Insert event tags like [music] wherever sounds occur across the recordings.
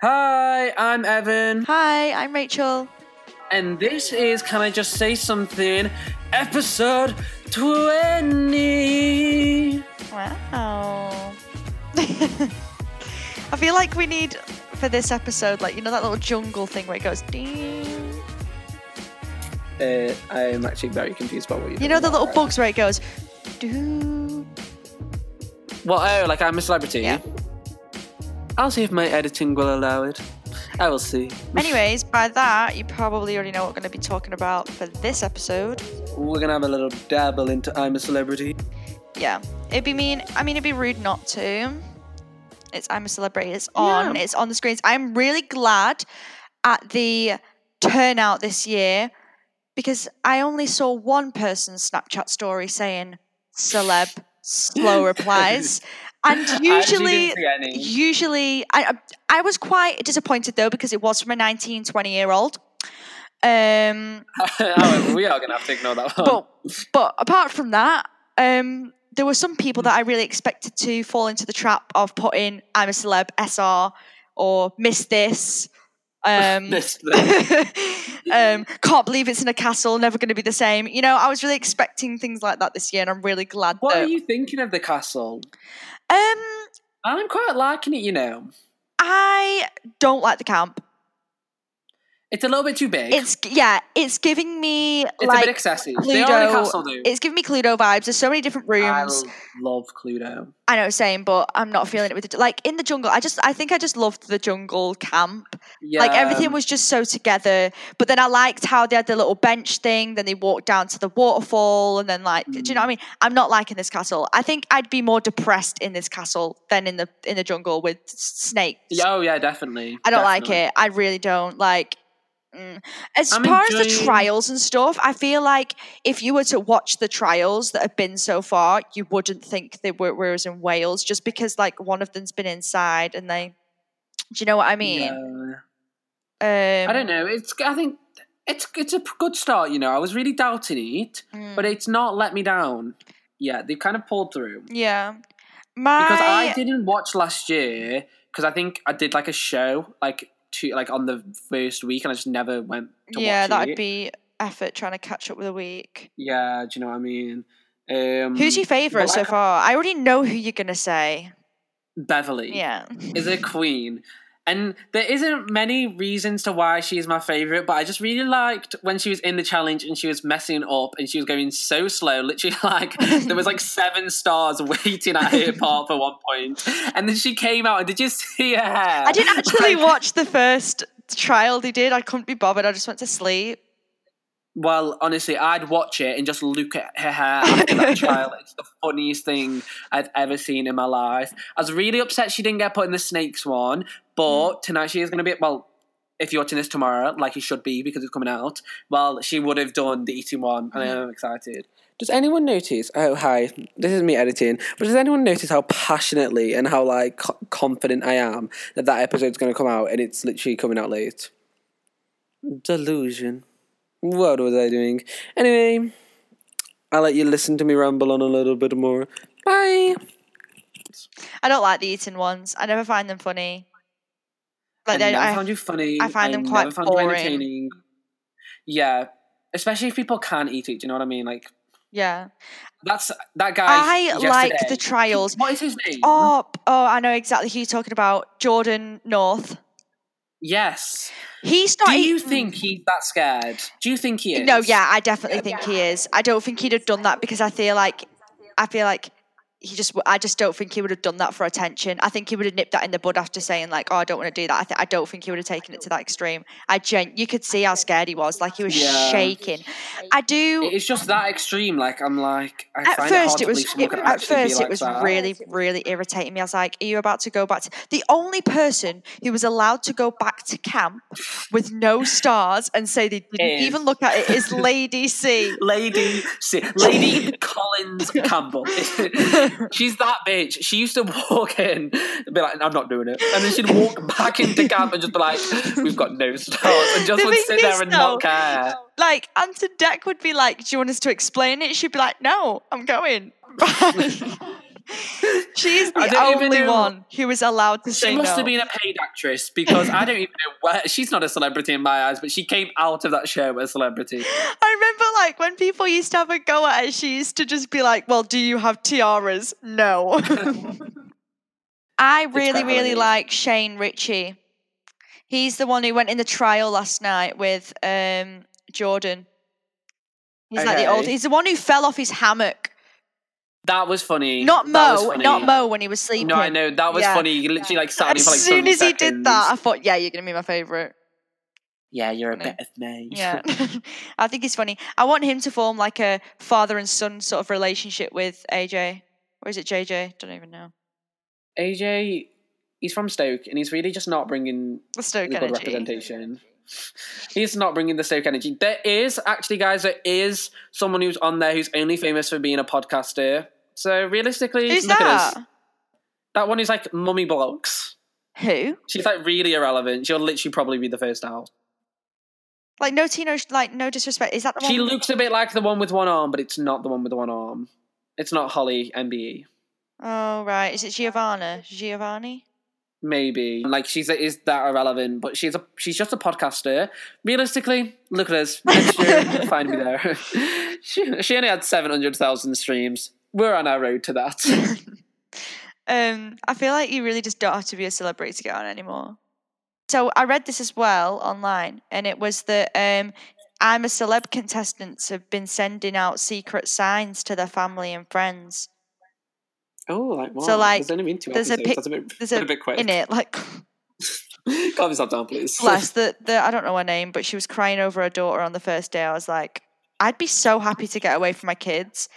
Hi, I'm Evan, Hi, I'm Rachel. and this is Can I Just Say Something? Episode 20. Wow. [laughs] I feel like we need for this episode, like you know that little jungle thing where it goes ding. Uh, I'm actually very confused about what you're You know the little bugs where it goes doo. Well, oh, like I'm a celebrity. Yeah. I'll see if my editing will allow it. I will see. Anyways, by that you probably already know what we're going to be talking about for this episode. We're gonna have a little dabble into I'm a celebrity. Yeah, it'd be mean. I mean, it'd be rude not to. It's I'm a celebrity. It's on. Yeah. It's on the screens. I'm really glad at the turnout this year because I only saw one person's Snapchat story saying celeb slow [laughs] replies, and [laughs] usually. didn't see any. Usually, I I was quite disappointed though because it was from a 19, 20 year old. Um, However, [laughs] we are gonna have to ignore that one. but but apart from that, um, there were some people that I really expected to fall into the trap of putting "I'm a celeb" SR or "Miss this." Um, [laughs] This- um, can't believe it's in a castle, never going to be the same. You know, I was really expecting things like that this year, and I'm really glad what that. are you thinking of the castle? Um, I'm quite liking it, you know. I don't like the camp. It's a little bit too big. It's yeah, it's giving me It's like a bit excessive. They are in a Cluedo. castle, though. it's giving me Cluedo vibes. There's so many different rooms. I love Cluedo. I know, same, but I'm not feeling it with the like in the jungle. I just, I think I just loved the jungle camp. Yeah, Like everything was just so together. But then I liked how they had the little bench thing. Then they walked down to the waterfall, and then like, do you know what I mm. mean? I'm not liking this castle. I think I'd be more depressed in this castle than in the in the jungle with snakes. Oh yeah, definitely. I don't like it. I really don't like. Mm. As I'm far as the trials and stuff, I feel like if you were to watch the trials that have been so far, you wouldn't think they were whereas in Wales, just because like one of them's been inside and they. Do you know what I mean? Um, I don't know. It's. I think it's. It's a good start. You know, I was really doubting it, mm, but it's not let me down. Yeah, they've kind of pulled through yeah, my because I didn't watch last year because I think I did like a show like two like on the first week and I just never went to yeah, that'd it. be effort trying to catch up with a week. Yeah, do you know what I mean? Um, Who's your favorite so I- far? I already know who you're gonna say. Beverley. Yeah, is a queen. And there isn't many reasons to why she is my favorite, but I just really liked when she was in the challenge and she was messing up and she was going so slow. Literally, [laughs] like there was like seven stars [laughs] waiting at her part for one point, and then she came out. And did you see her hair? I didn't actually Like, watch the first trial they did. I couldn't be bothered. I just went to sleep. Well, honestly, I'd watch it and just look at her hair after that [laughs] trial. It's the funniest thing I've ever seen in my life. I was really upset she didn't get put in the snakes one, but mm. tonight she is going to be. Well, if you're watching this tomorrow, like you should be because it's coming out, well, she would have done the eating one, and I'm excited. Does anyone notice? Oh, hi. This is me editing. But does anyone notice how passionately and how like co- confident I am that that episode's going to come out and it's literally coming out late? Delusion. What was I doing? Anyway, I'll let you listen to me ramble on a little bit more. Bye. I don't like the eating ones. I never find them funny. Like I I, found you funny. I find them never quite boring. entertaining. Yeah, especially if people can't eat it. Do you know what I mean? Like yeah. that's that guy. I like the trials. What is his name? Oh, oh, I know exactly who you're talking about. Jordan North. Yes. He's not. Do you think he's that scared? Do you think he is? No, yeah, I definitely think he is. I don't think he'd have done that because I feel like, I feel like he just. I just don't think he would have done that for attention. I think he would have nipped that in the bud after saying like, "Oh, I don't want to do that." I, th- I don't think he would have taken it to that extreme. I gen- you could see how scared he was. Like he was Yeah. shaking. I do. It's just that extreme. Like I'm like. I at find first it, hard it was it, at first like it was that. really really irritating me i was like are you about to go back to the only person who was allowed to go back to camp with no stars and say they didn't even look at it is [laughs] lady c Lady, C. Lady Collins Campbell. [laughs] She's that bitch. She used to [laughs] walk in and be like, "I'm not doing it," and then she'd walk [laughs] back into camp and just be like, "We've got no stars," and just The would sit there and not care. like Ant and Dec would be like do you want us to explain it she'd be like no i'm going [laughs] [laughs] She's the only know- one who was allowed to say. She must have been a paid actress because I don't even know where she's not a celebrity in my eyes, but she came out of that show as a celebrity. [laughs] I remember like when people used to have a go at her, she used to just be like, Well, do you have tiaras? No. [laughs] I really, really like Shane Richie. He's the one who went in the trial last night with um, Jordan. He's like the old. He's the one who fell off his hammock. That was funny. Not Mo, funny. not Mo when he was sleeping. No, I know that was Yeah. funny. He literally like sat As for like soon 30 as he did that, I thought, yeah, you're gonna be my favorite. yeah, you're a bit of me. Yeah, [laughs] [laughs] I think he's funny. I want him to form like a father and son sort of relationship with AJ, or is it JJ? Don't even know. AJ, he's from Stoke, and he's really just not bringing The Stoke good representation. He's not bringing the Stoke energy. There is actually, guys, there is someone who's on there who's only famous for being a podcaster. So realistically, Who's look at that? us. That one is like mummy blogs. Who? She's like really irrelevant. She'll literally probably be the first out. Like no Tino, like no disrespect. Is that the one? She looks a bit like the one with one arm, but it's not the one with the one arm. It's not Hollie MBE. oh right, is it Giovanna? Giovanni? Maybe like she's is that irrelevant, but she's a she's just a podcaster. Realistically, look at us. Next year, [laughs] find me there. [laughs] she, she only had seven hundred thousand streams. We're on our road to that. [laughs] Um, I feel like you really just don't have to be a celebrity to get on anymore. So I read this as well online, and it was that um, I'm a celeb contestants have been sending out secret signs to their family and friends. Oh, like what? So, like, there's only been two there's a episodes. pic- That's a bit, There's a, a bit quick. in it, like [laughs] Calm yourself down, please. bless [laughs] the the I don't know her name, but she was crying over her daughter on the first day. I was like, I'd be so happy to get away from my kids.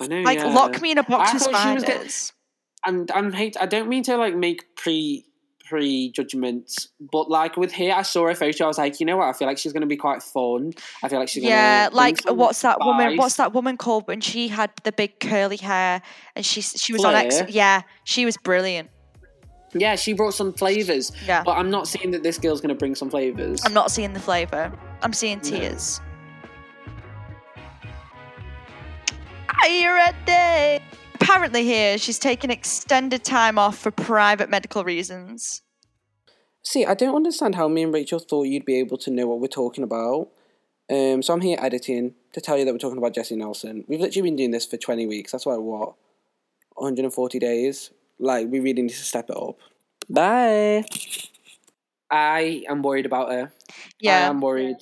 I know. Like yeah. lock me in a box I with thought she was spiders. and I'm hate. I don't mean to like make pre prejudgments, but like with here, I saw a photo. I was like, you know what? I feel like she's going to be quite fun. I feel like she's Yeah, like what's that woman? What's that woman called when she had the big curly hair and she she was on X? Yeah, she was brilliant. Yeah, she brought some flavors, Yeah, but I'm not seeing that this girl's going to bring some flavors. I'm not seeing the flavor. I'm seeing No. tears. Are you ready? Apparently, here she's taking extended time off for private medical reasons. See, I don't understand how me and Rachel thought you'd be able to know what we're talking about. Um, so I'm here editing to tell you that we're talking about Jesy Nelson. We've literally been doing this for 20 weeks. That's like what, 140 days. Like we really need to step it up. Bye. I am worried about her. Yeah, I am worried.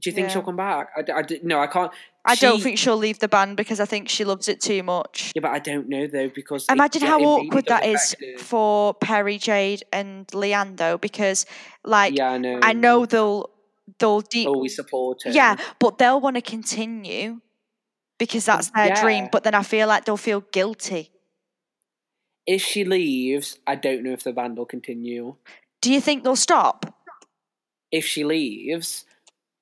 Do you think Yeah. she'll come back? I, d- I d- no, I can't. I don't think she'll leave the band because I think she loves it too much. Yeah, but I don't know though because Imagine yeah, how awkward that is for Perrie, Jade, and Leigh-Anne, though, because like Yeah, I know. I know they'll they'll deep Always support her. yeah, but they'll want to continue because that's their dream. But then I feel like they'll feel guilty. If she leaves, I don't know if the band will continue. Do you think they'll stop? If she leaves,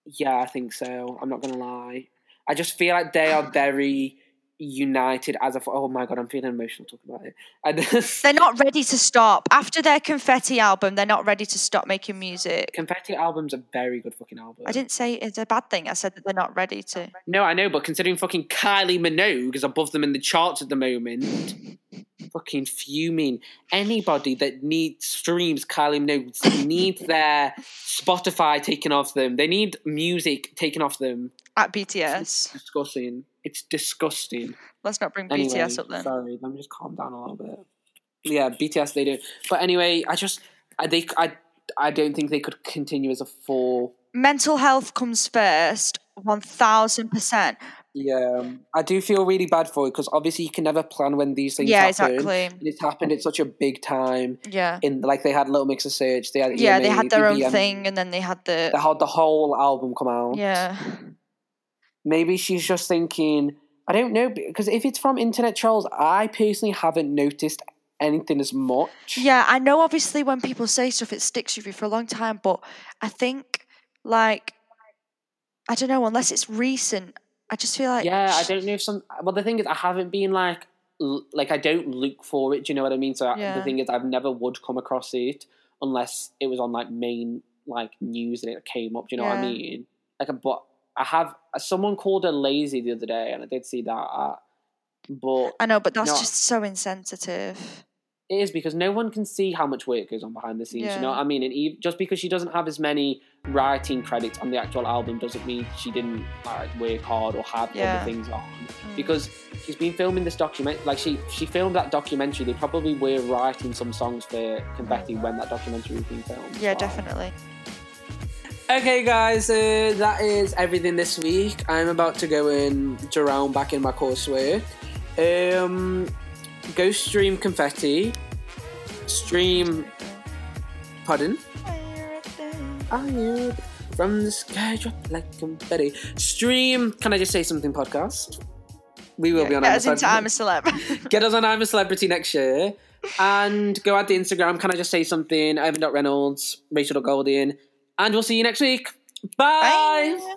yeah, I think so. I'm not gonna lie. I just feel like they are very united as a. Oh my god, I'm feeling emotional talking about it. [laughs] Just, They're not ready to stop after their Confetti album. They're not ready to stop making music. Confetti album's a very good fucking album. I didn't say it's a bad thing. I said that they're not ready to. No, I know, but considering fucking Kylie Minogue is above them in the charts at the moment, fucking fuming. Anybody that needs streams Kylie Minogue needs [laughs] their Spotify taken off them. They need music taken off them. At BTS. It's Disgusting. It's disgusting. Let's not bring Anyway, BTS up then. sorry, let me just calm down a little bit. Yeah, BTS they do. But anyway, I just I, they I I don't think they could continue as a full Mental health comes first, 1000%. Yeah, um, I do feel really bad for it because obviously you can never plan when these things Yeah, happen. exactly. And it's happened at such a big time. Yeah. In like they had Little Mix of Search, they had Yeah, they had their own thing and then they had the. They had the whole album come out. Yeah. Maybe she's just thinking. I don't know because if it's from internet trolls, I personally haven't noticed anything as much. Yeah, I know obviously when people say stuff, it sticks with you for a long time, but I think, like, I don't know, unless it's recent, I just feel like. Yeah, I don't know if some. Well, the thing is, I haven't been like, like I don't look for it. Do you know what I mean? So Yeah. the thing is, I've never would come across it unless it was on like main like news and it came up. Do you know what I mean? Like, but I have someone called her lazy the other day, and I did see that. Uh, but I know, but that's No. just so insensitive. It is because no one can see how much work goes on behind the scenes. You know what I mean? And eve just because she doesn't have as many writing credits on the actual album doesn't mean she didn't like work hard or have Yeah. other things on. Mm. Because she's been filming this document, like she she filmed that documentary. They probably were writing some songs for Confetti when that documentary was being filmed. Yeah, well. definitely. Okay, guys, uh, that is everything this week. I'm about to go and drown back in my coursework. Um, go stream confetti. Stream. Pardon? I from the sky drop like confetti. Stream. Can I just say something? Podcast. We will Yeah, be on. get I'm a us into I'm a celeb. [laughs] Get us on I'm a Celebrity next year. And go add the Instagram. Can I just say something? Ivan Reynolds, Rachel Goldian. And we'll see you next week. Bye. Bye.